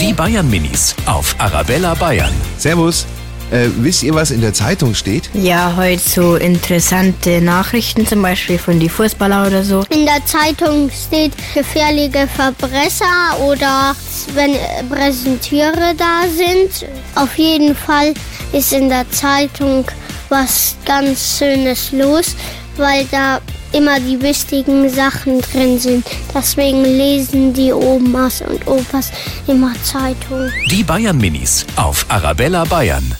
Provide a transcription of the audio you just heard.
Die Bayern Minis auf Arabella Bayern. Servus. Äh, wisst ihr, was in der Zeitung steht? Ja, heute so interessante Nachrichten, zum Beispiel von die Fußballer oder so. In der Zeitung steht gefährliche Verbrecher oder wenn Präsentiere da sind. Auf jeden Fall ist in der Zeitung was ganz Schönes los, weil da immer die wichtigen Sachen drin sind. Deswegen lesen die Omas und Opas immer Zeitung. Die Bayern Minis auf Arabella Bayern.